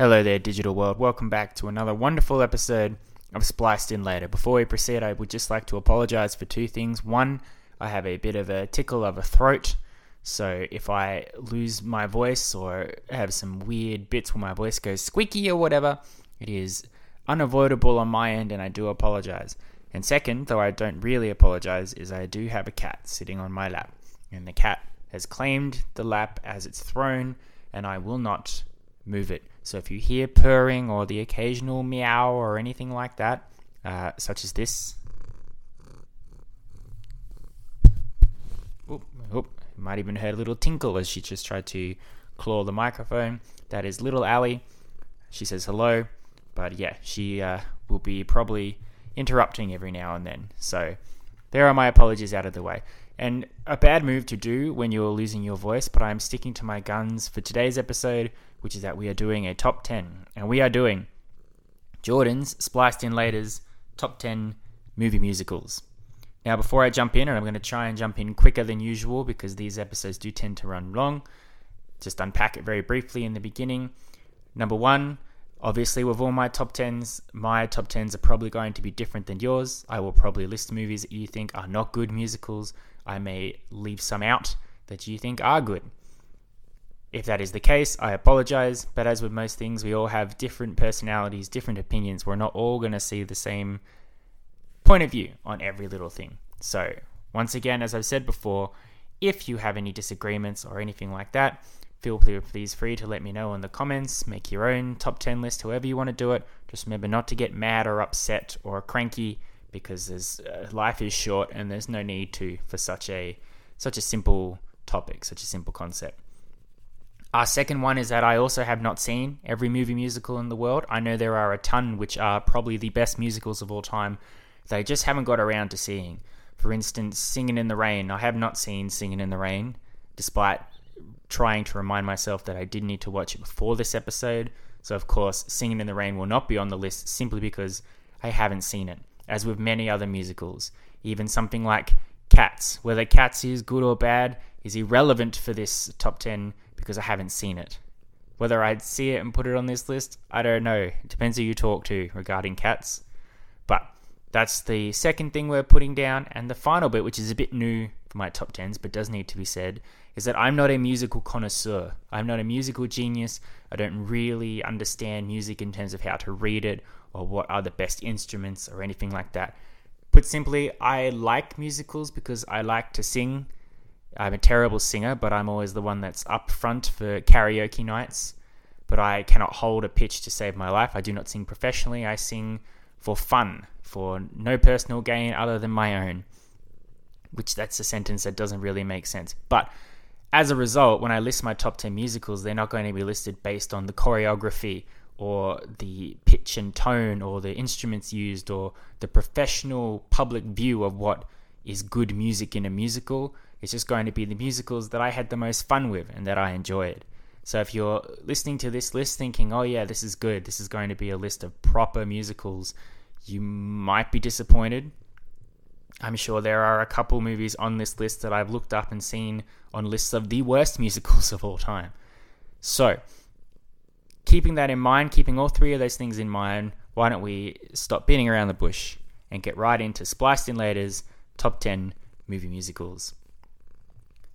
Hello there, digital world. Welcome back to another wonderful episode of Spliced In Later. Before we proceed, I would just like to apologize for two things. One, I have a bit of a tickle of a throat, so if I lose my voice or have some weird bits where my voice goes squeaky or whatever, it is unavoidable on my end and I do apologize. And second, though I don't really apologize, is I do have a cat sitting on my lap, and the cat has claimed the lap as its throne, and I will not move it. So if you hear purring or the occasional meow or anything like that, uh, such as this, oop, oop, might even heard a little tinkle as she just tried to claw the microphone. That is little Allie. She says hello, but yeah, she uh, will be probably interrupting every now and then. So there are my apologies out of the way. And a bad move to do when you're losing your voice, but I'm sticking to my guns for today's episode, which is that we are doing a top 10. And we are doing Jordan's Spliced in Later's top 10 movie musicals. Now, before I jump in, and I'm going to try and jump in quicker than usual because these episodes do tend to run long, just unpack it very briefly in the beginning. Number one, Obviously, with all my top 10s, my top 10s are probably going to be different than yours. I will probably list movies that you think are not good musicals. I may leave some out that you think are good. If that is the case, I apologize, but as with most things, we all have different personalities, different opinions. We're not all going to see the same point of view on every little thing. So, once again, as I've said before, if you have any disagreements or anything like that, feel please free to let me know in the comments. Make your own top 10 list, however you want to do it. Just remember not to get mad or upset or cranky because uh, life is short and there's no need to for such a such a simple topic, such a simple concept. Our second one is that I also have not seen every movie musical in the world. I know there are a ton which are probably the best musicals of all time. They just haven't got around to seeing. For instance, Singing in the Rain. I have not seen Singing in the Rain, despite trying to remind myself that I did need to watch it before this episode. So, of course, Singing in the Rain will not be on the list simply because I haven't seen it. As with many other musicals, even something like Cats, whether Cats is good or bad, is irrelevant for this top 10 because I haven't seen it. Whether I'd see it and put it on this list, I don't know. It depends who you talk to regarding Cats. But that's the second thing we're putting down. And the final bit, which is a bit new for my top 10s, but does need to be said, is that I'm not a musical connoisseur. I'm not a musical genius. I don't really understand music in terms of how to read it or what are the best instruments or anything like that. Put simply, I like musicals because I like to sing. I'm a terrible singer, but I'm always the one that's up front for karaoke nights. But I cannot hold a pitch to save my life. I do not sing professionally. I sing for fun, for no personal gain other than my own. Which that's a sentence that doesn't really make sense. But as a result, when I list my top 10 musicals, they're not going to be listed based on the choreography or the pitch and tone or the instruments used or the professional public view of what is good music in a musical. It's just going to be the musicals that I had the most fun with and that I enjoyed. So if you're listening to this list thinking, oh yeah, this is good, this is going to be a list of proper musicals, you might be disappointed I'm sure there are a couple movies on this list that I've looked up and seen on lists of the worst musicals of all time. So, keeping that in mind, keeping all three of those things in mind, why don't we stop beating around the bush and get right into Spliced in Later's top 10 movie musicals?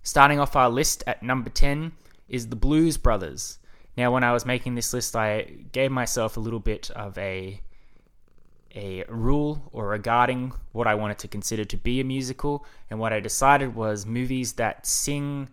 Starting off our list at number 10 is The Blues Brothers. Now, when I was making this list, I gave myself a little bit of a a rule or regarding what I wanted to consider to be a musical, and what I decided was movies that sing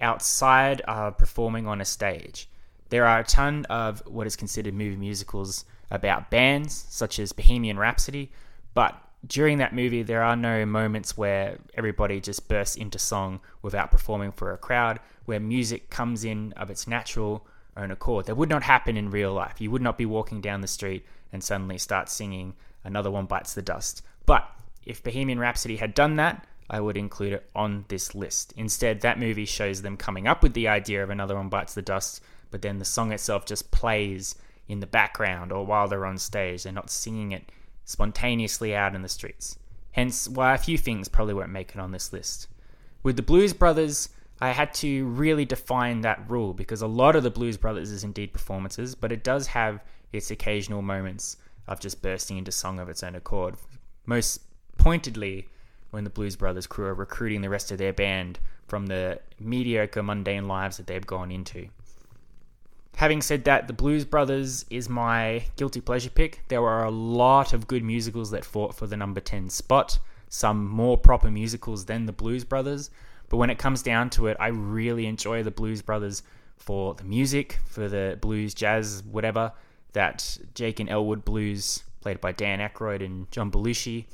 outside of performing on a stage. There are a ton of what is considered movie musicals about bands, such as Bohemian Rhapsody, but during that movie, there are no moments where everybody just bursts into song without performing for a crowd, where music comes in of its natural own accord. That would not happen in real life. You would not be walking down the street and suddenly start singing Another One Bites the Dust. But if Bohemian Rhapsody had done that, I would include it on this list. Instead, that movie shows them coming up with the idea of Another One Bites the Dust, but then the song itself just plays in the background or while they're on stage. They're not singing it spontaneously out in the streets. Hence, why a few things probably won't make it on this list. With the Blues Brothers, I had to really define that rule because a lot of the Blues Brothers is indeed performances, but it does have its occasional moments of just bursting into song of its own accord. Most pointedly, when the Blues Brothers crew are recruiting the rest of their band from the mediocre, mundane lives that they've gone into. Having said that, the Blues Brothers is my guilty pleasure pick. There were a lot of good musicals that fought for the number 10 spot, some more proper musicals than the Blues Brothers. But when it comes down to it, I really enjoy the Blues Brothers for the music, for the blues, jazz, whatever that Jake and Elwood Blues, played by Dan Aykroyd and John Belushi,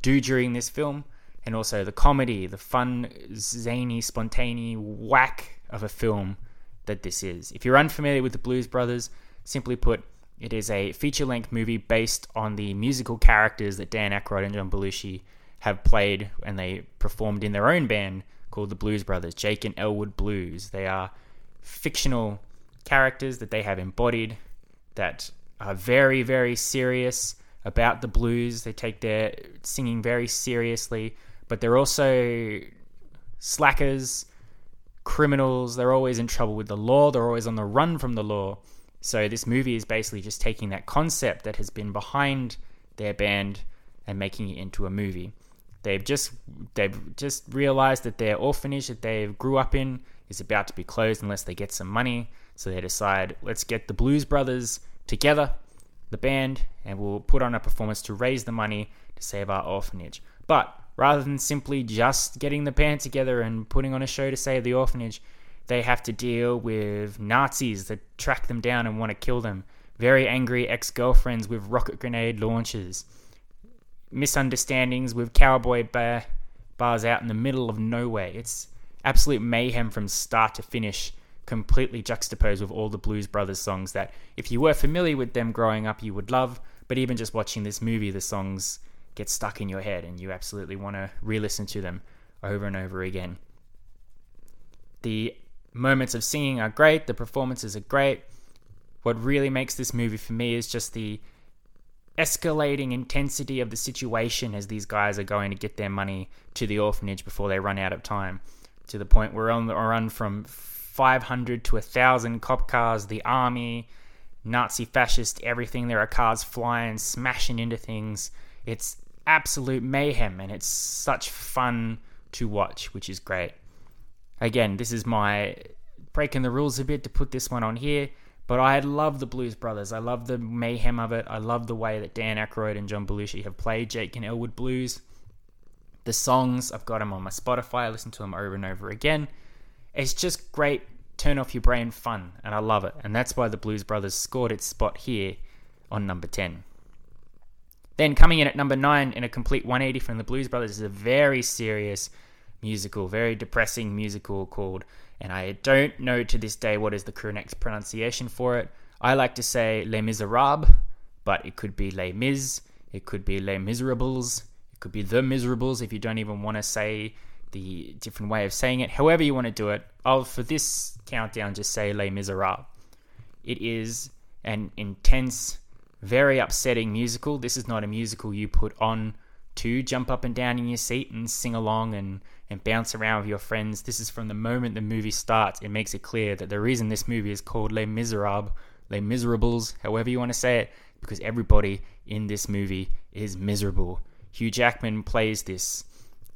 do during this film, and also the comedy, the fun, zany, spontaneous whack of a film that this is. If you're unfamiliar with the Blues Brothers, simply put, it is a feature length movie based on the musical characters that Dan Aykroyd and John Belushi have played and they performed in their own band called the Blues Brothers, Jake and Elwood Blues. They are fictional characters that they have embodied that are very, very serious about the blues. They take their singing very seriously, but they're also slackers, criminals. They're always in trouble with the law, they're always on the run from the law. So, this movie is basically just taking that concept that has been behind their band and making it into a movie. They've just they've just realized that their orphanage that they grew up in is about to be closed unless they get some money. So they decide, let's get the Blues Brothers together, the band, and we'll put on a performance to raise the money to save our orphanage. But rather than simply just getting the band together and putting on a show to save the orphanage, they have to deal with Nazis that track them down and want to kill them, very angry ex girlfriends with rocket grenade launchers misunderstandings with cowboy bar, bars out in the middle of nowhere. It's absolute mayhem from start to finish, completely juxtaposed with all the Blues Brothers songs that, if you were familiar with them growing up, you would love. But even just watching this movie, the songs get stuck in your head and you absolutely want to re listen to them over and over again. The moments of singing are great, the performances are great. What really makes this movie for me is just the escalating intensity of the situation as these guys are going to get their money to the orphanage before they run out of time. To the point where on the run from 500 to 1,000 cop cars, the army, Nazi fascist, everything. There are cars flying, smashing into things. It's absolute mayhem and it's such fun to watch, which is great. Again, this is my breaking the rules a bit to put this one on here. But I love the Blues Brothers. I love the mayhem of it. I love the way that Dan Aykroyd and John Belushi have played Jake and Elwood Blues. The songs, I've got them on my Spotify. I listen to them over and over again. It's just great, turn off your brain fun, and I love it. And that's why the Blues Brothers scored its spot here on number 10. Then coming in at number 9 in a complete 180 from the Blues Brothers is a very serious musical, very depressing musical called and I don't know to this day what is the correct pronunciation for it. I like to say Les Miserables, but it could be Les Mis, it could be Les Miserables, it could be The Miserables if you don't even want to say the different way of saying it. However you want to do it, I'll for this countdown just say Les Miserables. It is an intense, very upsetting musical. This is not a musical you put on to jump up and down in your seat and sing along and, and bounce around with your friends. This is from the moment the movie starts. It makes it clear that the reason this movie is called Les Miserables, Les Miserables, however you want to say it, because everybody in this movie is miserable. Hugh Jackman plays this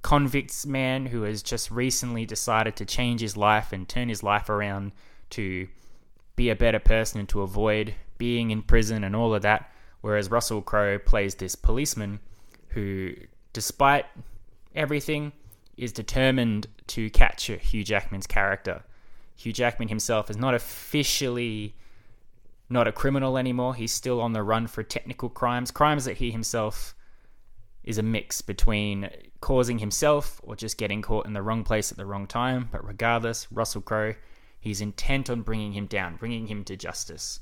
convicts man who has just recently decided to change his life and turn his life around to be a better person and to avoid being in prison and all of that. Whereas Russell Crowe plays this policeman who, despite everything, is determined to capture Hugh Jackman's character. Hugh Jackman himself is not officially not a criminal anymore. He's still on the run for technical crimes, crimes that he himself is a mix between causing himself or just getting caught in the wrong place at the wrong time. But regardless, Russell Crowe, he's intent on bringing him down, bringing him to justice.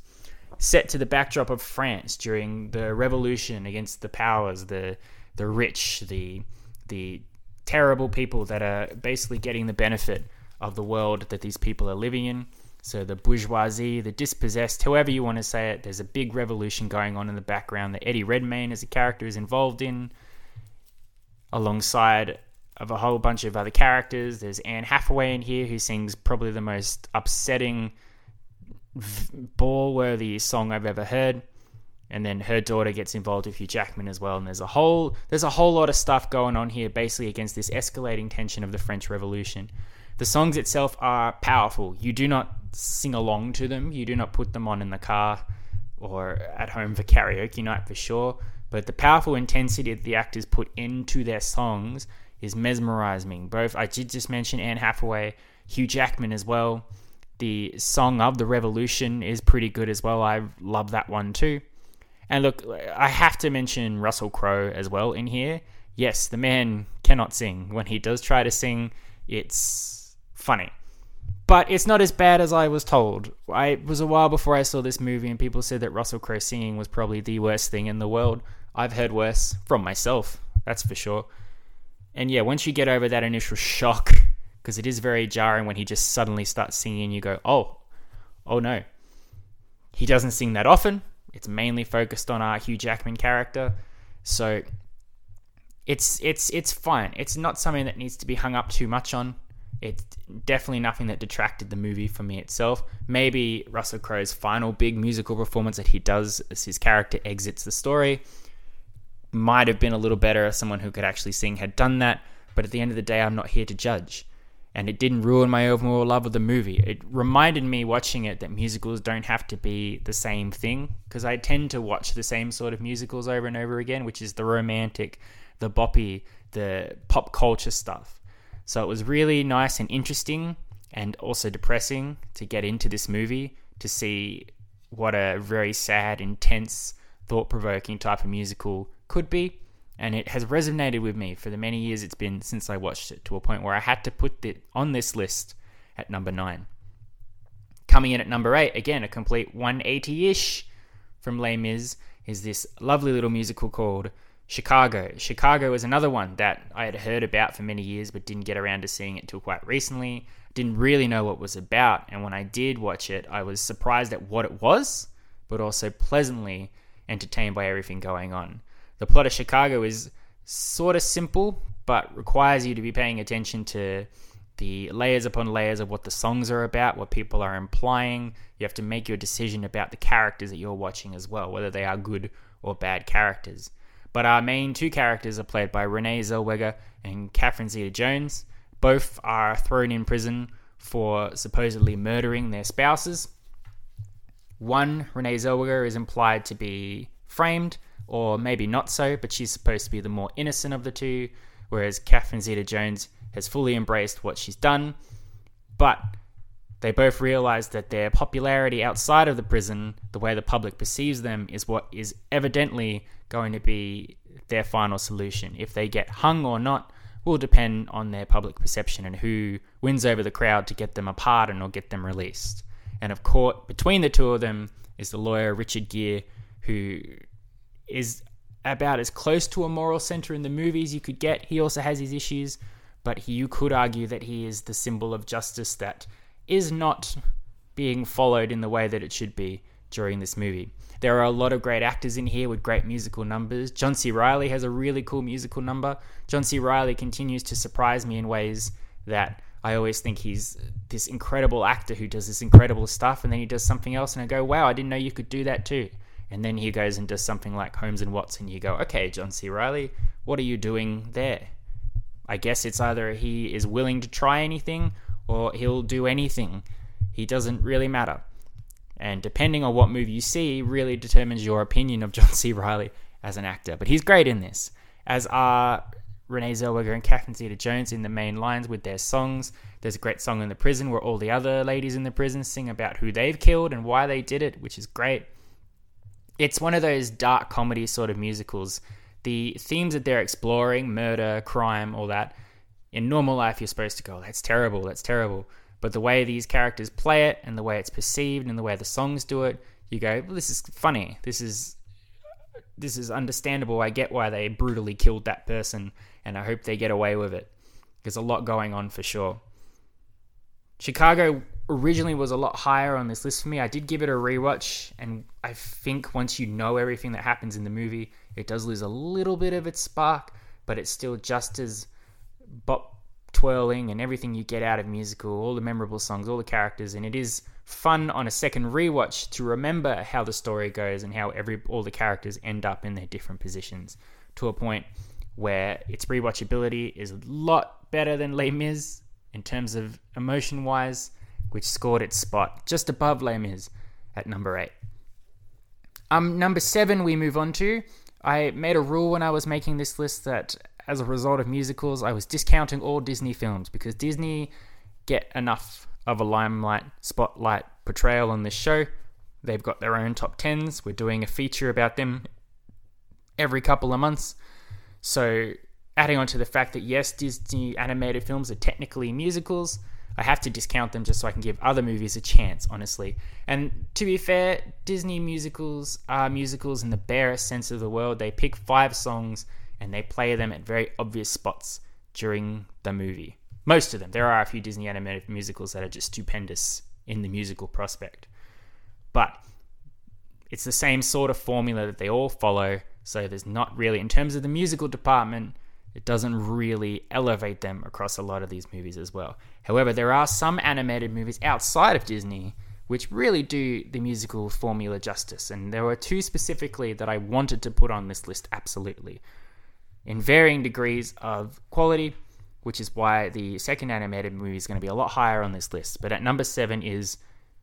Set to the backdrop of France during the revolution against the powers, the the rich, the the terrible people that are basically getting the benefit of the world that these people are living in. So the bourgeoisie, the dispossessed, however you want to say it, there's a big revolution going on in the background that Eddie Redmayne as a character is involved in, alongside of a whole bunch of other characters. There's Anne Hathaway in here who sings probably the most upsetting, bawl worthy song I've ever heard. And then her daughter gets involved with Hugh Jackman as well. And there's a whole there's a whole lot of stuff going on here, basically against this escalating tension of the French Revolution. The songs itself are powerful. You do not sing along to them. You do not put them on in the car or at home for karaoke night for sure. But the powerful intensity that the actors put into their songs is mesmerizing. Both I did just mention Anne Hathaway, Hugh Jackman as well. The song of the Revolution is pretty good as well. I love that one too. And look, I have to mention Russell Crowe as well in here. Yes, the man cannot sing. When he does try to sing, it's funny. But it's not as bad as I was told. I, it was a while before I saw this movie, and people said that Russell Crowe singing was probably the worst thing in the world. I've heard worse from myself, that's for sure. And yeah, once you get over that initial shock, because it is very jarring when he just suddenly starts singing and you go, oh, oh no. He doesn't sing that often. It's mainly focused on our Hugh Jackman character. So it's it's it's fine. It's not something that needs to be hung up too much on. It's definitely nothing that detracted the movie from me itself. Maybe Russell Crowe's final big musical performance that he does as his character exits the story might have been a little better if someone who could actually sing had done that. But at the end of the day, I'm not here to judge. And it didn't ruin my overall love of the movie. It reminded me watching it that musicals don't have to be the same thing. Because I tend to watch the same sort of musicals over and over again, which is the romantic, the boppy, the pop culture stuff. So it was really nice and interesting and also depressing to get into this movie to see what a very sad, intense, thought provoking type of musical could be. And it has resonated with me for the many years it's been since I watched it to a point where I had to put it on this list at number nine. Coming in at number eight, again, a complete 180 ish from Les Mis, is this lovely little musical called Chicago. Chicago is another one that I had heard about for many years but didn't get around to seeing it till quite recently. Didn't really know what it was about, and when I did watch it, I was surprised at what it was, but also pleasantly entertained by everything going on. The plot of Chicago is sort of simple, but requires you to be paying attention to the layers upon layers of what the songs are about, what people are implying. You have to make your decision about the characters that you're watching as well, whether they are good or bad characters. But our main two characters are played by Renee Zellweger and Catherine Zeta Jones. Both are thrown in prison for supposedly murdering their spouses. One, Renee Zellweger, is implied to be framed, or maybe not so, but she's supposed to be the more innocent of the two, whereas Catherine Zeta Jones has fully embraced what she's done. But they both realize that their popularity outside of the prison, the way the public perceives them, is what is evidently going to be their final solution. If they get hung or not will depend on their public perception and who wins over the crowd to get them a pardon or get them released. And of course, between the two of them is the lawyer Richard Gere, who is about as close to a moral center in the movies you could get. He also has his issues, but he, you could argue that he is the symbol of justice that is not being followed in the way that it should be during this movie. There are a lot of great actors in here with great musical numbers. John C. Reilly has a really cool musical number. John C. Reilly continues to surprise me in ways that I always think he's this incredible actor who does this incredible stuff, and then he does something else, and I go, wow, I didn't know you could do that too. And then he goes and does something like Holmes and Watson. You go, okay, John C. Reilly, what are you doing there? I guess it's either he is willing to try anything or he'll do anything. He doesn't really matter. And depending on what movie you see, really determines your opinion of John C. Reilly as an actor. But he's great in this, as are Renee Zellweger and Catherine Zeta Jones in the main lines with their songs. There's a great song in the prison where all the other ladies in the prison sing about who they've killed and why they did it, which is great. It's one of those dark comedy sort of musicals. The themes that they're exploring murder, crime, all that in normal life, you're supposed to go, that's terrible, that's terrible. But the way these characters play it and the way it's perceived and the way the songs do it, you go, well, this is funny. This is this is understandable. I get why they brutally killed that person and I hope they get away with it. There's a lot going on for sure. Chicago originally was a lot higher on this list for me. I did give it a rewatch, and I think once you know everything that happens in the movie, it does lose a little bit of its spark, but it's still just as bop twirling and everything you get out of musical, all the memorable songs, all the characters, and it is fun on a second rewatch to remember how the story goes and how every all the characters end up in their different positions to a point where its rewatchability is a lot better than Les Mis in terms of emotion wise, which scored its spot just above Les Mis at number eight. Um, number seven, we move on to. I made a rule when I was making this list that as a result of musicals, I was discounting all Disney films because Disney get enough of a limelight spotlight portrayal on this show. They've got their own top tens. We're doing a feature about them every couple of months. So, adding on to the fact that yes, Disney animated films are technically musicals, I have to discount them just so I can give other movies a chance, honestly. And to be fair, Disney musicals are musicals in the barest sense of the word. They pick five songs and they play them at very obvious spots during the movie. Most of them. There are a few Disney animated musicals that are just stupendous in the musical prospect. But it's the same sort of formula that they all follow. So there's not really, in terms of the musical department, it doesn't really elevate them across a lot of these movies as well. However, there are some animated movies outside of Disney which really do the musical formula justice, and there were two specifically that I wanted to put on this list absolutely, in varying degrees of quality, which is why the second animated movie is going to be a lot higher on this list. But at number seven is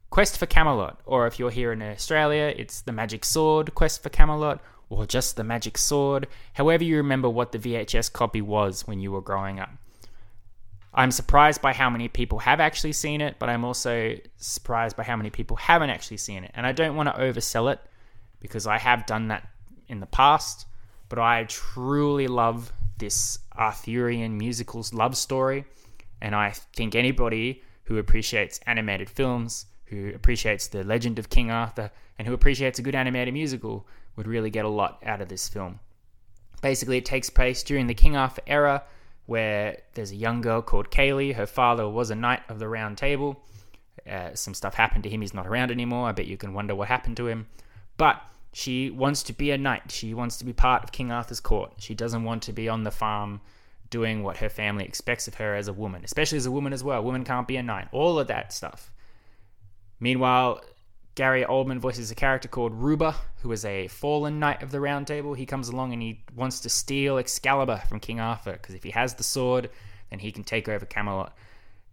Quest for Camelot, or if you're here in Australia, it's The Magic Sword, Quest for Camelot, or just The Magic Sword, however you remember what the VHS copy was when you were growing up. I'm surprised by how many people have actually seen it, but I'm also surprised by how many people haven't actually seen it. And I don't want to oversell it because I have done that in the past, but I truly love this Arthurian musicals love story. And I think anybody who appreciates animated films, who appreciates the legend of King Arthur, and who appreciates a good animated musical would really get a lot out of this film. Basically, it takes place during the King Arthur era, where there's a young girl called Kayley. Her father was a knight of the Round Table. Uh, some stuff happened to him. He's not around anymore. I bet you can wonder what happened to him. But she wants to be a knight. She wants to be part of King Arthur's court. She doesn't want to be on the farm doing what her family expects of her as a woman, especially as a woman as well. Woman can't be a knight. All of that stuff. Meanwhile, Gary Oldman voices a character called Ruber, who is a fallen knight of the Round Table. He comes along and he wants to steal Excalibur from King Arthur because if he has the sword, then he can take over Camelot.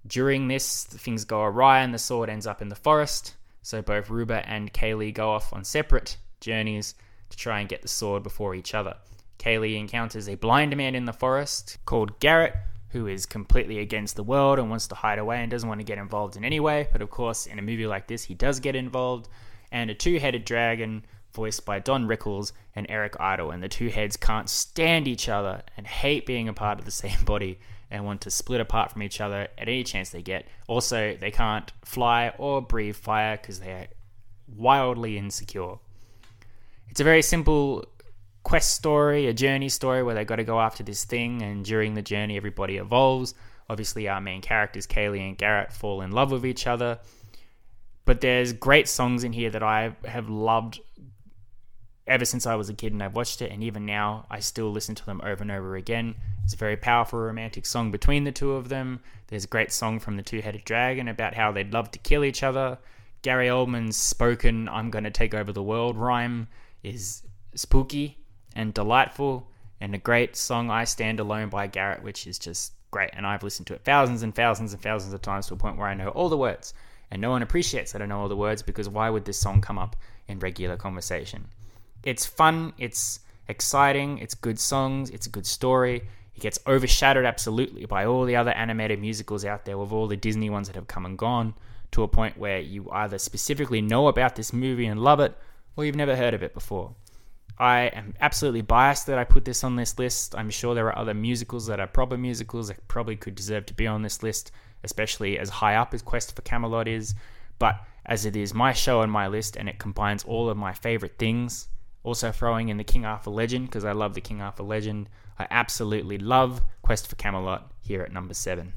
During this, things go awry and the sword ends up in the forest. So both Ruber and Kayley go off on separate journeys to try and get the sword before each other. Kayley encounters a blind man in the forest called Garrett, who is completely against the world and wants to hide away and doesn't want to get involved in any way. But of course, in a movie like this, he does get involved. And a two headed dragon, voiced by Don Rickles and Eric Idle. And the two heads can't stand each other and hate being a part of the same body and want to split apart from each other at any chance they get. Also, they can't fly or breathe fire because they're wildly insecure. It's a very simple quest story, a journey story where they got to go after this thing, and during the journey, everybody evolves. Obviously, our main characters, Kayley and Garrett, fall in love with each other. But there's great songs in here that I have loved ever since I was a kid and I've watched it, and even now I still listen to them over and over again. It's a very powerful romantic song between the two of them. There's a great song from the Two Headed Dragon about how they'd love to kill each other. Gary Oldman's spoken "I'm going to take over the world" rhyme is spooky and delightful, and a great song, I Stand Alone by Garrett, which is just great. And I've listened to it thousands and thousands and thousands of times to a point where I know all the words. And no one appreciates that I know all the words because why would this song come up in regular conversation? It's fun, it's exciting, it's good songs, it's a good story. It gets overshadowed absolutely by all the other animated musicals out there, with all the Disney ones that have come and gone, to a point where you either specifically know about this movie and love it, or you've never heard of it before. I am absolutely biased that I put this on this list. I'm sure there are other musicals that are proper musicals that probably could deserve to be on this list, especially as high up as Quest for Camelot is. But as it is my show and my list, and it combines all of my favorite things, also throwing in the King Arthur legend because I love the King Arthur legend. I absolutely love Quest for Camelot here at number seven.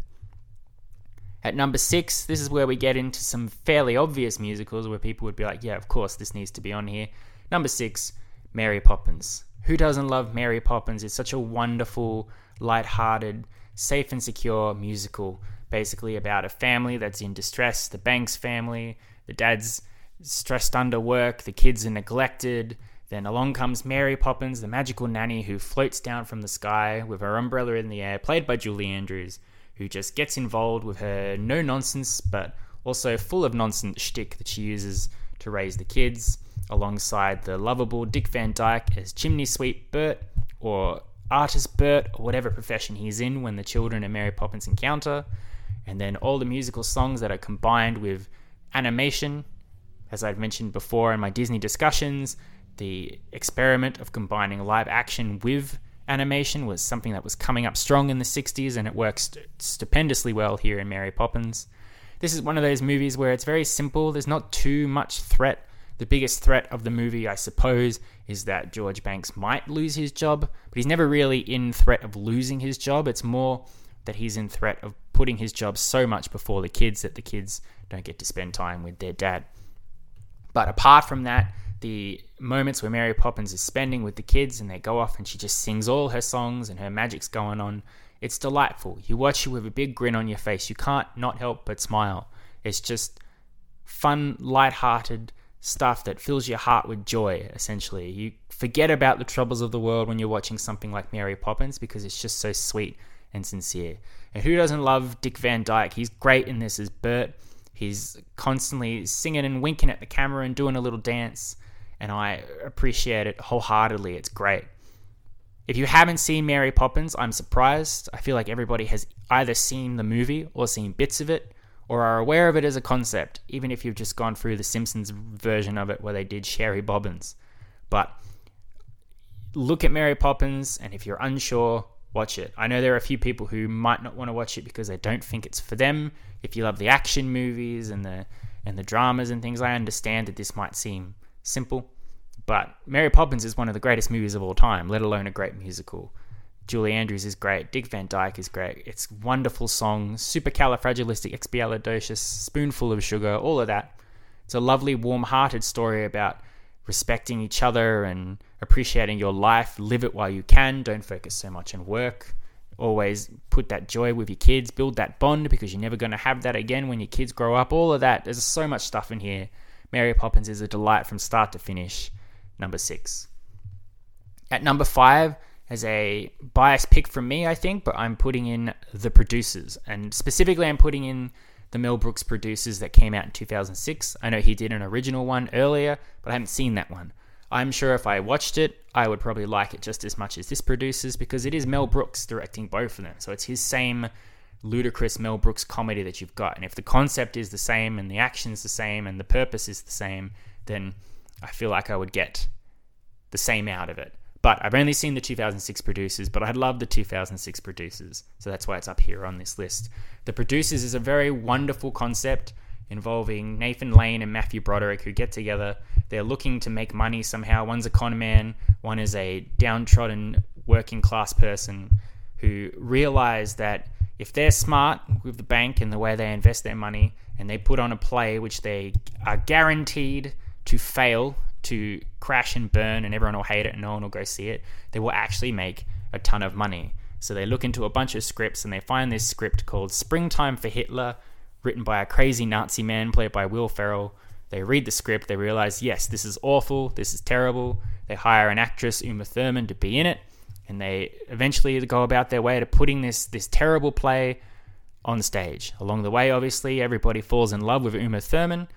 At number six, this is where we get into some fairly obvious musicals where people would be like, yeah, of course, this needs to be on here. Number six, Mary Poppins. Who doesn't love Mary Poppins? It's such a wonderful, light-hearted, safe and secure musical, basically about a family that's in distress, the Banks family, the dad's stressed under work, the kids are neglected. Then along comes Mary Poppins, the magical nanny who floats down from the sky with her umbrella in the air, played by Julie Andrews, who just gets involved with her no nonsense but also full of nonsense shtick that she uses to raise the kids, alongside the lovable Dick Van Dyke as chimney sweep Bert, or artist Bert, or whatever profession he's in when the children and Mary Poppins encounter, and then all the musical songs that are combined with animation. As I've mentioned before in my Disney discussions, the experiment of combining live action with animation was something that was coming up strong in the 60s, and it works stupendously well here in Mary Poppins. This is one of those movies where it's very simple, there's not too much threat. The biggest threat of the movie, I suppose, is that George Banks might lose his job, but he's never really in threat of losing his job. It's more that he's in threat of putting his job so much before the kids that the kids don't get to spend time with their dad. But apart from that, the moments where Mary Poppins is spending with the kids and they go off and she just sings all her songs and her magic's going on, it's delightful. You watch it with a big grin on your face. You can't not help but smile. It's just fun, light-hearted stuff that fills your heart with joy, essentially. You forget about the troubles of the world when you're watching something like Mary Poppins because it's just so sweet and sincere. And who doesn't love Dick Van Dyke? He's great in this as Bert. He's constantly singing and winking at the camera and doing a little dance, and I appreciate it wholeheartedly. It's great. If you haven't seen Mary Poppins, I'm surprised. I feel like everybody has either seen the movie or seen bits of it or are aware of it as a concept, even if you've just gone through the Simpsons version of it where they did Sherry Bobbins. But look at Mary Poppins, and if you're unsure, watch it. I know there are a few people who might not want to watch it because they don't think it's for them. If you love the action movies and the and the dramas and things, I understand that this might seem simple, but Mary Poppins is one of the greatest movies of all time, let alone a great musical. Julie Andrews is great. Dick Van Dyke is great. It's wonderful songs, supercalifragilisticexpialidocious, spoonful of sugar, all of that. It's a lovely, warm-hearted story about respecting each other and appreciating your life. Live it while you can. Don't focus so much on work. Always put that joy with your kids. Build that bond because you're never going to have that again when your kids grow up. All of that. There's so much stuff in here. Mary Poppins is a delight from start to finish. Number six. At number five, as a biased pick from me, I think, but I'm putting in the producers. And specifically, I'm putting in the Mel Brooks producers that came out in 2006. I know he did an original one earlier, but I haven't seen that one. I'm sure if I watched it, I would probably like it just as much as this producers because it is Mel Brooks directing both of them. So it's his same ludicrous Mel Brooks comedy that you've got. And if the concept is the same and the action's the same and the purpose is the same, then I feel like I would get the same out of it. But I've only seen the 2006 producers, but I love the 2006 producers. So that's why it's up here on this list. The producers is a very wonderful concept involving Nathan Lane and Matthew Broderick who get together. They're looking to make money somehow. One's a con man, one is a downtrodden working class person who realize that if they're smart with the bank and the way they invest their money and they put on a play which they are guaranteed to fail to crash and burn and everyone will hate it and no one will go see it, they will actually make a ton of money. So they look into a bunch of scripts and they find this script called Springtime for Hitler, written by a crazy Nazi man played by Will Ferrell. They read the script, they realize, yes, this is awful, this is terrible. They hire an actress, Uma Thurman, to be in it, and they eventually go about their way to putting this this terrible play on stage. Along the way, obviously, everybody falls in love with Uma Thurman,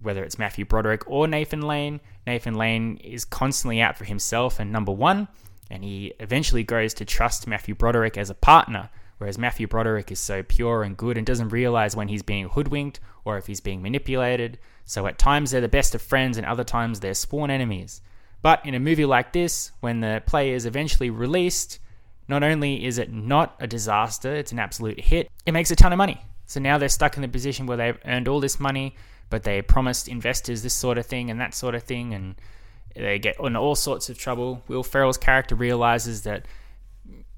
whether it's Matthew Broderick or Nathan Lane. Nathan Lane is constantly out for himself and number one, and he eventually grows to trust Matthew Broderick as a partner, whereas Matthew Broderick is so pure and good and doesn't realize when he's being hoodwinked or if he's being manipulated. So at times they're the best of friends, and other times they're sworn enemies. But in a movie like this, when the play is eventually released, not only is it not a disaster, it's an absolute hit, it makes a ton of money. So now they're stuck in the position where they've earned all this money but they promised investors this sort of thing and that sort of thing, and they get in all sorts of trouble. Will Ferrell's character realizes that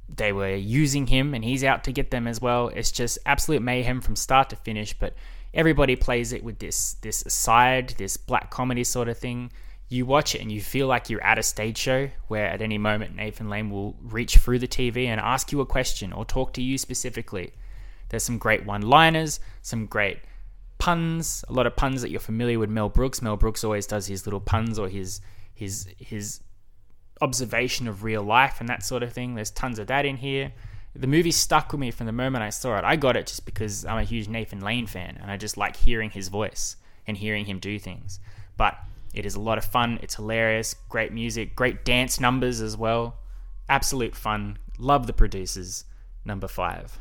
they were using him and he's out to get them as well. It's just absolute mayhem from start to finish, but everybody plays it with this this aside, this black comedy sort of thing. you watch it and you feel like you're at a stage show where at any moment Nathan Lane will reach through the TV and ask you a question or talk to you specifically. There's some great one liners, some great puns, a lot of puns that you're familiar with Mel Brooks. Mel Brooks always does his little puns or his his his observation of real life and that sort of thing. There's tons of that in here. The movie stuck with me from the moment I saw it. I got it just because I'm a huge Nathan Lane fan and I just like hearing his voice and hearing him do things. But it is a lot of fun. It's hilarious. Great music. Great dance numbers as well. Absolute fun. Love the producers. Number five.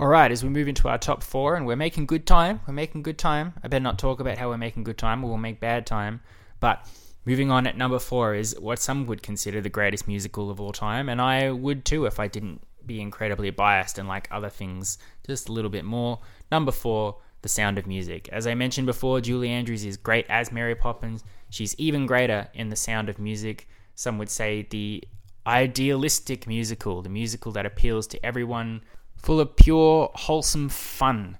All right, as we move into our top four, and we're making good time. We're making good time. I better not talk about how we're making good time, or we'll make bad time. But moving on at number four is what some would consider the greatest musical of all time, and I would too if I didn't be incredibly biased and like other things just a little bit more. Number four, the Sound of Music. As I mentioned before, Julie Andrews is great as Mary Poppins. She's even greater in The Sound of Music. Some would say the idealistic musical, the musical that appeals to everyone, full of pure, wholesome fun,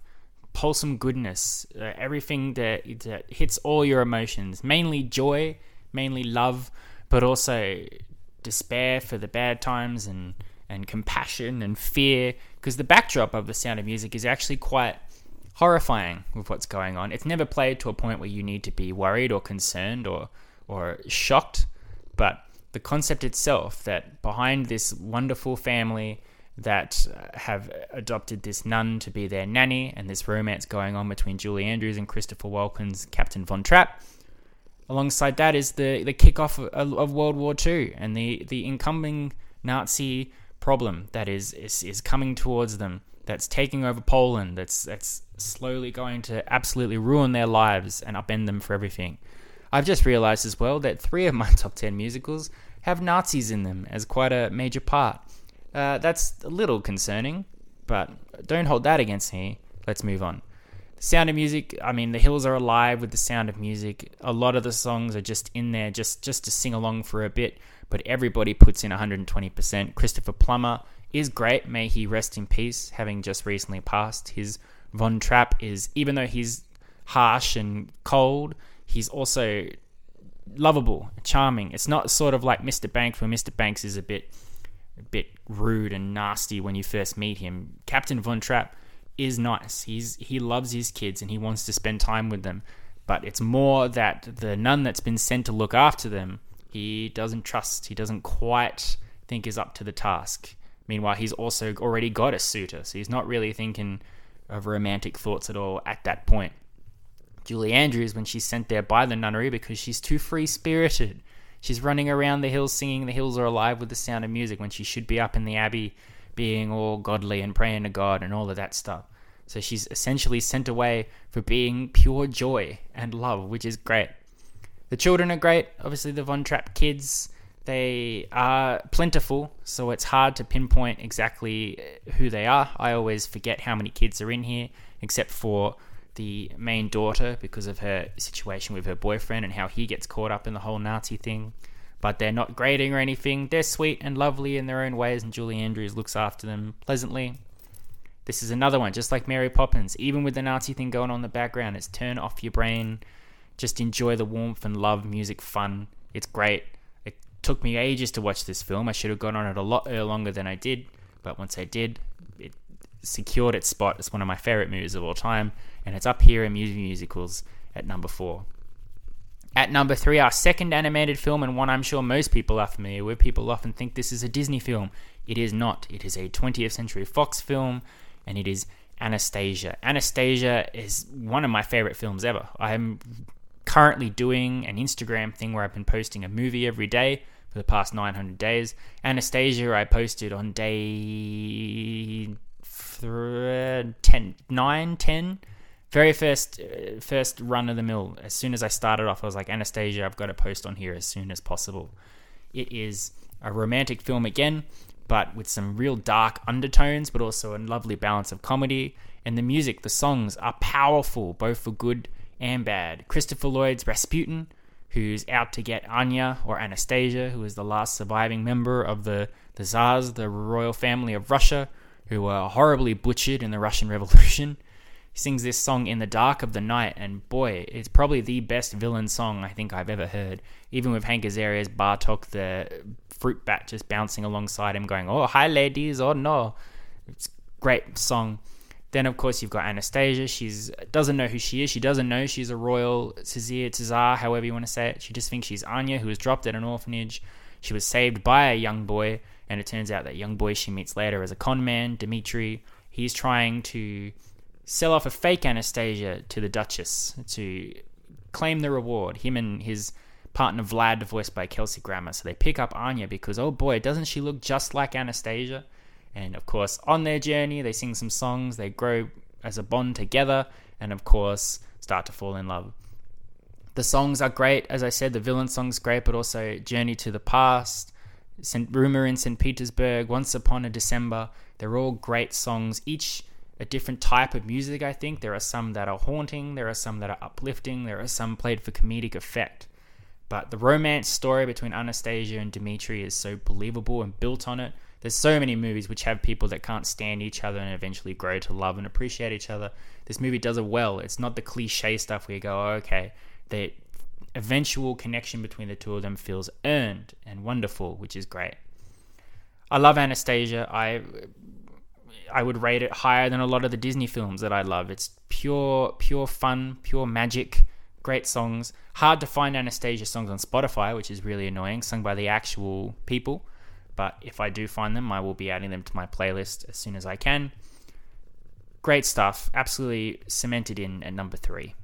wholesome goodness, uh, everything that, that hits all your emotions, mainly joy, mainly love, but also despair for the bad times and, and compassion and fear. Because the backdrop of The Sound of Music is actually quite horrifying with what's going on. It's never played to a point where you need to be worried or concerned or or shocked, but the concept itself that behind this wonderful family that uh, have adopted this nun to be their nanny and this romance going on between Julie Andrews and Christopher Walken's Captain Von Trapp. Alongside that is the the kickoff of, of World War II and the the incoming Nazi problem that is is, is coming towards them that's taking over Poland, that's that's slowly going to absolutely ruin their lives and upend them for everything. I've just realized as well that three of my top 10 musicals have Nazis in them as quite a major part. Uh, that's a little concerning, but don't hold that against me. Let's move on. The sound of music, I mean, the hills are alive with the sound of music. A lot of the songs are just in there just, just to sing along for a bit, but everybody puts in 120%. Christopher Plummer is great. May he rest in peace, having just recently passed. His Von Trapp is, even though he's harsh and cold, he's also lovable, charming. It's not sort of like Mr. Banks, where Mr. Banks is a bit, bit rude and nasty when you first meet him. Captain Von Trapp is nice. He's he loves his kids and he wants to spend time with them. But it's more that the nun that's been sent to look after them, he doesn't trust. He doesn't quite think is up to the task. Meanwhile, he's also already got a suitor, so he's not really thinking of romantic thoughts at all at that point. Julie Andrews, when she's sent there by the nunnery because she's too free spirited, she's running around the hills singing The Hills Are Alive with the sound of music when she should be up in the abbey being all godly and praying to God and all of that stuff. So she's essentially sent away for being pure joy and love, which is great. The children are great. Obviously, the Von Trapp kids they are plentiful, so it's hard to pinpoint exactly uh, who they are. I always forget how many kids are in here, except for the main daughter because of her situation with her boyfriend and how he gets caught up in the whole Nazi thing. But they're not grading or anything. They're sweet and lovely in their own ways, and Julie Andrews looks after them pleasantly. This is another one, just like Mary Poppins. Even with the Nazi thing going on in the background, it's turn off your brain. Just enjoy the warmth and love, music, fun. It's great It took me ages to watch this film. I should have gone on it a lot longer than I did, but once I did, it secured its spot as one of my favorite movies of all time, and it's up here in music musicals at number four. At number three, our second animated film, and one I'm sure most people are familiar with. People often think this is a Disney film. It is not. It is a 20th Century Fox film, and it is Anastasia. Anastasia is one of my favorite films ever. I'm currently doing an Instagram thing where I've been posting a movie every day for the past 900 days. Anastasia, I posted on day 10, 9, 10. Very first, uh, first run of the mill. As soon as I started off, I was like, Anastasia, I've got to post on here as soon as possible. It is a romantic film again, but with some real dark undertones, but also a lovely balance of comedy. And the music, the songs are powerful, both for good and bad. Christopher Lloyd's Rasputin, who's out to get Anya or Anastasia, who is the last surviving member of the, the Tsars, the royal family of Russia, who were horribly butchered in the Russian Revolution. He sings this song in the dark of the night, and boy, it's probably the best villain song I think I've ever heard. Even with Hank Azaria's Bartok, the fruit bat just bouncing alongside him, going, "Oh, hi, ladies," "Oh no," it's great song. Then of course you've got Anastasia. She doesn't know who she is. She doesn't know she's a royal Tsar, Tsar, however you want to say it. She just thinks she's Anya, who was dropped at an orphanage. She was saved by a young boy, and it turns out that young boy she meets later as a con man, Dimitri. He's trying to sell off a fake Anastasia to the Duchess to claim the reward. Him and his partner Vlad, voiced by Kelsey Grammer. So they pick up Anya because, oh boy, doesn't she look just like Anastasia? And of course, on their journey, they sing some songs, they grow as a bond together, and of course, start to fall in love. The songs are great, as I said, the villain song's great, but also Journey to the Past, Rumor in St. Petersburg, Once Upon a December. They're all great songs, each a different type of music, I think. There are some that are haunting, there are some that are uplifting, there are some played for comedic effect. But the romance story between Anastasia and Dimitri is so believable and built on it. There's so many movies which have people that can't stand each other and eventually grow to love and appreciate each other. This movie does it well. It's not the cliche stuff where you go, oh, okay, the eventual connection between the two of them feels earned and wonderful, which is great. I love Anastasia. I I would rate it higher than a lot of the Disney films that I love. It's pure pure fun, pure magic, great songs. Hard to find Anastasia songs on Spotify, which is really annoying, sung by the actual people but if I do find them, I will be adding them to my playlist as soon as I can. Great stuff, absolutely cemented in at number three.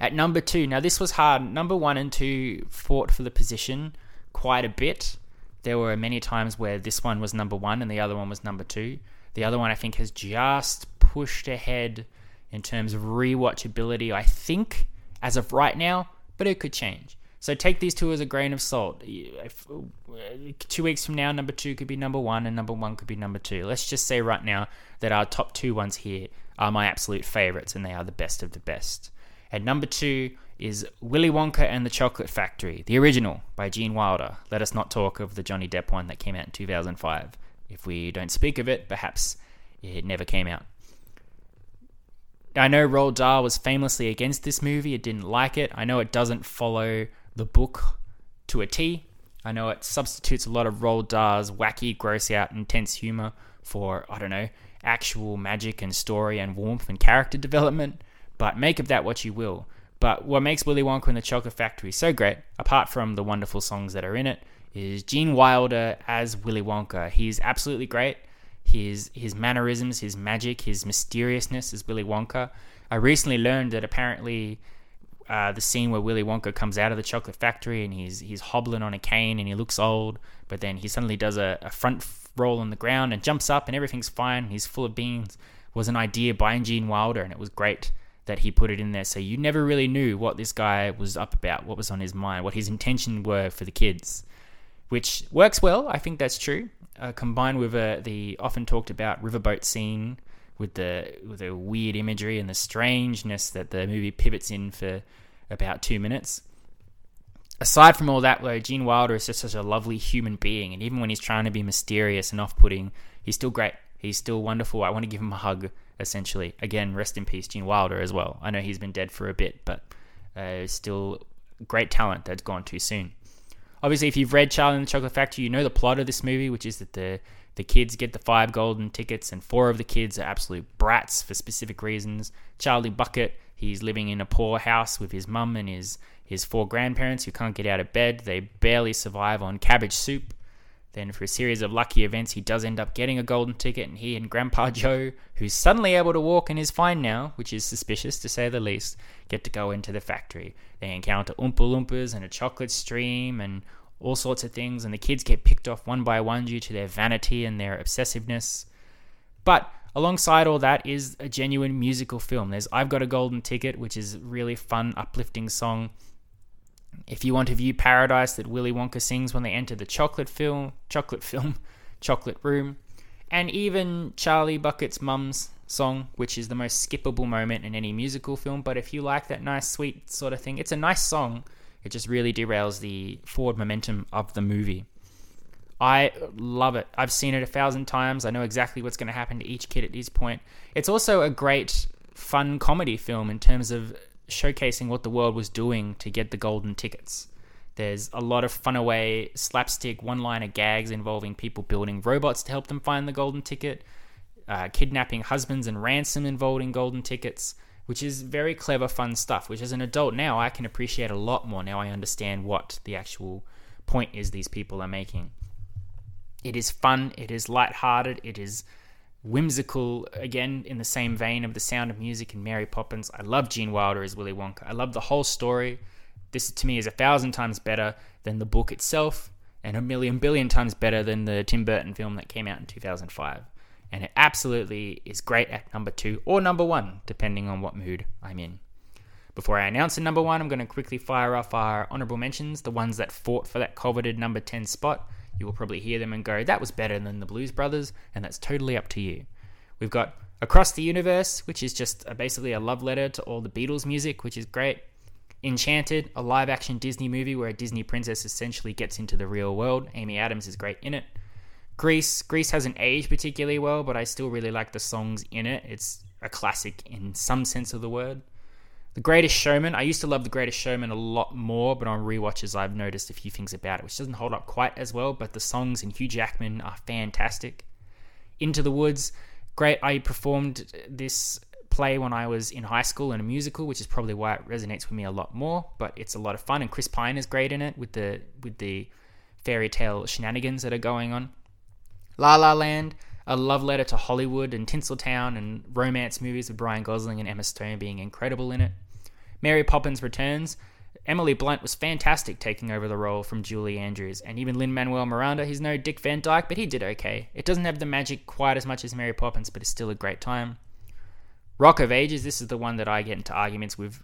At number two, now this was hard. Number one and two fought for the position quite a bit. There were many times where this one was number one and the other one was number two. The other one, I think, has just pushed ahead in terms of rewatchability, I think, as of right now, but it could change. So take these two as a grain of salt. If, uh, two weeks from now, number two could be number one, and number one could be number two. Let's just say right now that our top two ones here are my absolute favorites, and they are the best of the best. And number two is Willy Wonka and the Chocolate Factory, the original by Gene Wilder. Let us not talk of the Johnny Depp one that came out in 2005. If we don't speak of it, perhaps it never came out. I know Roald Dahl was famously against this movie. It didn't like it. I know it doesn't follow the book to a T. I know it substitutes a lot of Roald Dahl's wacky, gross out, intense humor for, I don't know, actual magic and story and warmth and character development, but make of that what you will. But what makes Willy Wonka and the Chocolate Factory so great, apart from the wonderful songs that are in it, is Gene Wilder as Willy Wonka. He's absolutely great. His his mannerisms, his magic, his mysteriousness as Willy Wonka. I recently learned that apparently uh, the scene where Willy Wonka comes out of the chocolate factory and he's he's hobbling on a cane and he looks old, but then he suddenly does a, a front roll on the ground and jumps up and everything's fine. He's full of beans. Was an idea by Gene Wilder and it was great that he put it in there. So you never really knew what this guy was up about, what was on his mind, what his intentions were for the kids, which works well. I think that's true. Uh, combined with uh, the often talked about riverboat scene with the with the weird imagery and the strangeness that the movie pivots in for about two minutes. Aside from all that, though, Gene Wilder is just such a lovely human being, and even when he's trying to be mysterious and off-putting, he's still great. He's still wonderful. I want to give him a hug. Essentially, again, rest in peace, Gene Wilder as well. I know he's been dead for a bit, but uh, still great talent that's gone too soon. Obviously, if you've read Charlie and the Chocolate Factory, you know the plot of this movie, which is that the the kids get the five golden tickets, and four of the kids are absolute brats for specific reasons. Charlie Bucket, he's living in a poor house with his mum and his, his four grandparents who can't get out of bed. They barely survive on cabbage soup. Then, for a series of lucky events, he does end up getting a golden ticket, and he and Grandpa Joe, who's suddenly able to walk and is fine now, which is suspicious to say the least, get to go into the factory. They encounter Oompa Loompas and a chocolate stream and all sorts of things, and the kids get picked off one by one due to their vanity and their obsessiveness. But alongside all that is a genuine musical film. There's I've Got a Golden Ticket, which is a really fun, uplifting song. If you want to view paradise that Willy Wonka sings when they enter the chocolate film, chocolate film, chocolate room, and even Charlie Bucket's mum's song, which is the most skippable moment in any musical film. But if you like that nice, sweet sort of thing, it's a nice song it just really derails the forward momentum of the movie. I love it. I've seen it a thousand times. I know exactly what's going to happen to each kid at this point. It's also a great fun comedy film in terms of showcasing what the world was doing to get the golden tickets. There's a lot of fun away slapstick one liner gags involving people building robots to help them find the golden ticket, uh, kidnapping husbands and ransom involving golden tickets, which is very clever, fun stuff. Which as an adult now I can appreciate a lot more. Now I understand what the actual point is these people are making. It is fun, it is light-hearted, it is whimsical again in the same vein of the sound of music and mary poppins. I love gene wilder as willy wonka. I love the whole story. This to me is a thousand times better than the book itself and a million billion times better than the tim burton film that came out in 2005 and it absolutely is great at number two or number one depending on what mood i'm in. Before i announce a number one i'm going to quickly fire off our honorable mentions the ones that fought for that coveted number 10 spot you will probably hear them and go, that was better than the Blues Brothers, and that's totally up to you. We've got Across the Universe, which is just a, basically a love letter to all the Beatles music, which is great. Enchanted, a live action Disney movie where a Disney princess essentially gets into the real world. Amy Adams is great in it. Grease, Grease hasn't aged particularly well, but I still really like the songs in it. It's a classic in some sense of the word. The Greatest Showman. I used to love The Greatest Showman a lot more, but on re-watches I've noticed a few things about it, which doesn't hold up quite as well. But the songs in Hugh Jackman are fantastic. Into the Woods, great. I performed this play when I was in high school in a musical, which is probably why it resonates with me a lot more. But it's a lot of fun, and Chris Pine is great in it with the with the fairy tale shenanigans that are going on. La La Land, a love letter to Hollywood and Tinseltown and romance movies with Ryan Gosling and Emma Stone being incredible in it. Mary Poppins Returns. Emily Blunt was fantastic taking over the role from Julie Andrews, and even Lin Manuel Miranda. He's no Dick Van Dyke, but he did okay. It doesn't have the magic quite as much as Mary Poppins, but it's still a great time. Rock of Ages. This is the one that I get into arguments with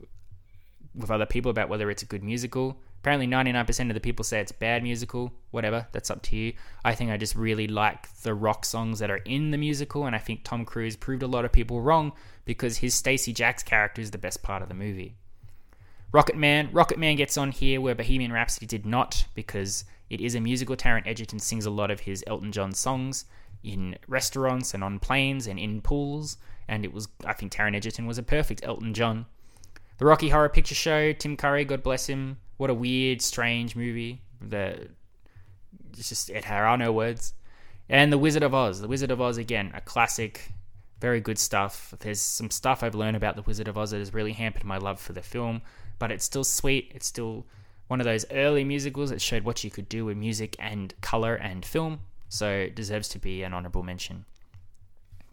with other people about whether it's a good musical. Apparently, 99% of the people say it's bad musical. Whatever, that's up to you. I think I just really like the rock songs that are in the musical, and I think Tom Cruise proved a lot of people wrong because his Stacee Jaxx character is the best part of the movie. Rocketman. Rocket Man gets on here where Bohemian Rhapsody did not because it is a musical. Taron Egerton sings a lot of his Elton John songs in restaurants and on planes and in pools. And it was, I think Taron Egerton was a perfect Elton John. The Rocky Horror Picture Show, Tim Curry, God bless him. What a weird, strange movie. The it's just it there are no words. And The Wizard of Oz. The Wizard of Oz again, a classic, very good stuff. There's some stuff I've learned about The Wizard of Oz that has really hampered my love for the film but it's still sweet. It's still one of those early musicals that showed what you could do with music and color and film, so it deserves to be an honorable mention.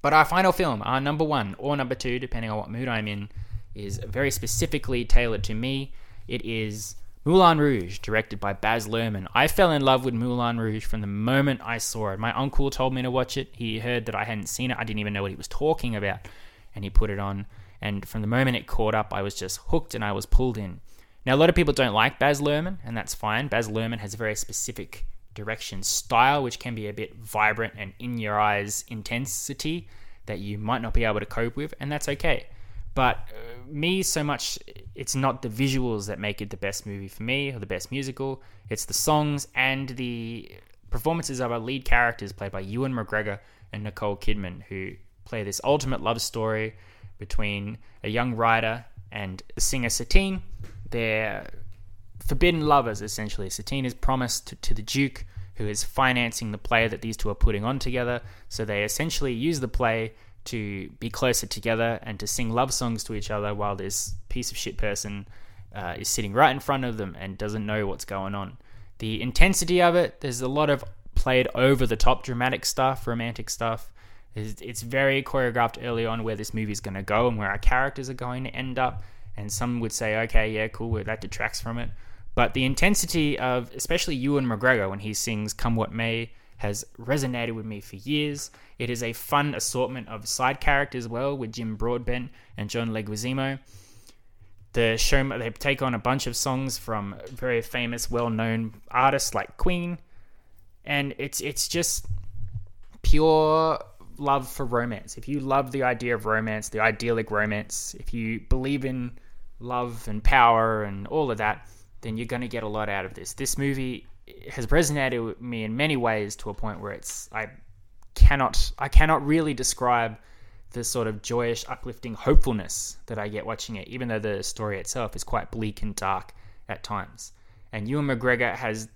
But our final film, our number one or number two, depending on what mood I'm in, is very specifically tailored to me. It is Moulin Rouge, directed by Baz Luhrmann. I fell in love with Moulin Rouge from the moment I saw it. My uncle told me to watch it. He heard that I hadn't seen it. I didn't even know what he was talking about, and he put it on. And from the moment it caught up, I was just hooked and I was pulled in. Now, a lot of people don't like Baz Luhrmann, and that's fine. Baz Luhrmann has a very specific direction style, which can be a bit vibrant and in your eyes intensity that you might not be able to cope with, and that's okay. But uh, me, so much, it's not the visuals that make it the best movie for me or the best musical. It's the songs and the performances of our lead characters, played by Ewan McGregor and Nicole Kidman, who play this ultimate love story between a young writer and the singer Satine. They're forbidden lovers, essentially. Satine is promised to, to the Duke, who is financing the play that these two are putting on together. So they essentially use the play to be closer together and to sing love songs to each other while this piece of shit person uh, is sitting right in front of them and doesn't know what's going on. The intensity of it, there's a lot of played over the top dramatic stuff, romantic stuff. It's very choreographed early on where this movie is going to go and where our characters are going to end up. And some would say, okay, yeah, cool, that detracts from it. But the intensity of, especially Ewan McGregor when he sings Come What May, has resonated with me for years. It is a fun assortment of side characters well with Jim Broadbent and John Leguizamo. The show they take on a bunch of songs from very famous, well-known artists like Queen, and it's it's just pure love for romance, if you love the idea of romance, the idyllic romance, if you believe in love and power and all of that, then you're going to get a lot out of this. This movie has resonated with me in many ways to a point where it's I cannot I cannot really describe the sort of joyous, uplifting hopefulness that I get watching it, even though the story itself is quite bleak and dark at times. And Ewan McGregor has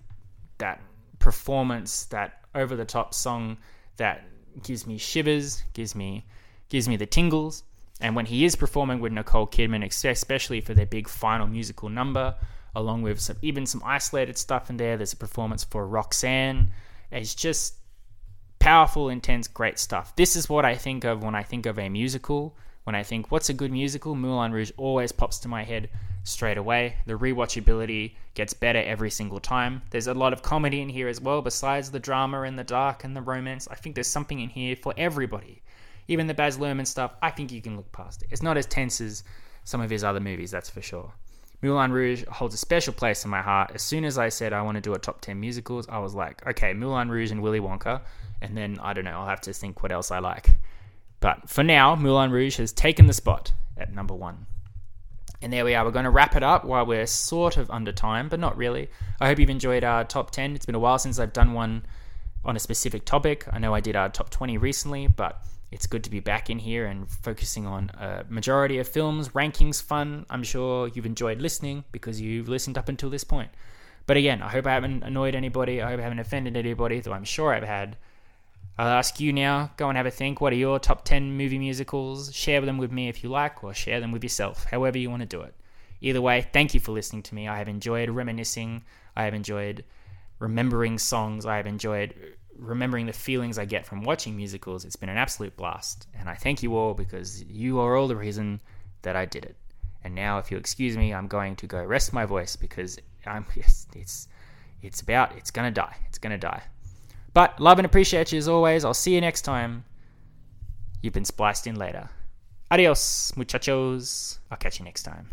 that performance, that over the top song that gives me shivers, gives me gives me the tingles. And when he is performing with Nicole Kidman, especially for their big final musical number, along with some even some isolated stuff in there, there's a performance for Roxanne. It's just powerful, intense, great stuff. This is what I think of when I think of a musical. When I think, what's a good musical? Moulin Rouge always pops to my head straight away. The rewatchability gets better every single time. There's a lot of comedy in here as well, besides the drama and the dark and the romance. I think there's something in here for everybody. Even the Baz Luhrmann stuff, I think you can look past it. It's not as tense as some of his other movies, that's for sure. Moulin Rouge holds a special place in my heart. As soon as I said I want to do a top 10 musicals, I was like, okay, Moulin Rouge and Willy Wonka. And then, I don't know, I'll have to think what else I like. But for now, Moulin Rouge has taken the spot at number one. And there we are. We're going to wrap it up while we're sort of under time, but not really. I hope you've enjoyed our top 10. It's been a while since I've done one on a specific topic. I know I did our top 20 recently, but it's good to be back in here and focusing on a majority of films. Rankings fun. I'm sure you've enjoyed listening because you've listened up until this point. But again, I hope I haven't annoyed anybody. I hope I haven't offended anybody, though I'm sure I've had. I'll ask you now, go and have a think. What are your top 10 movie musicals? Share them with me if you like, or share them with yourself, however you want to do it. Either way, thank you for listening to me. I have enjoyed reminiscing. I have enjoyed remembering songs. I have enjoyed remembering the feelings I get from watching musicals. It's been an absolute blast, and I thank you all because you are all the reason that I did it. And now, if you excuse me, I'm going to go rest my voice because I'm it's it's, it's about it's gonna die. It's gonna die. But love and appreciate you as always. I'll see you next time. You've been spliced in later. Adios, muchachos. I'll catch you next time.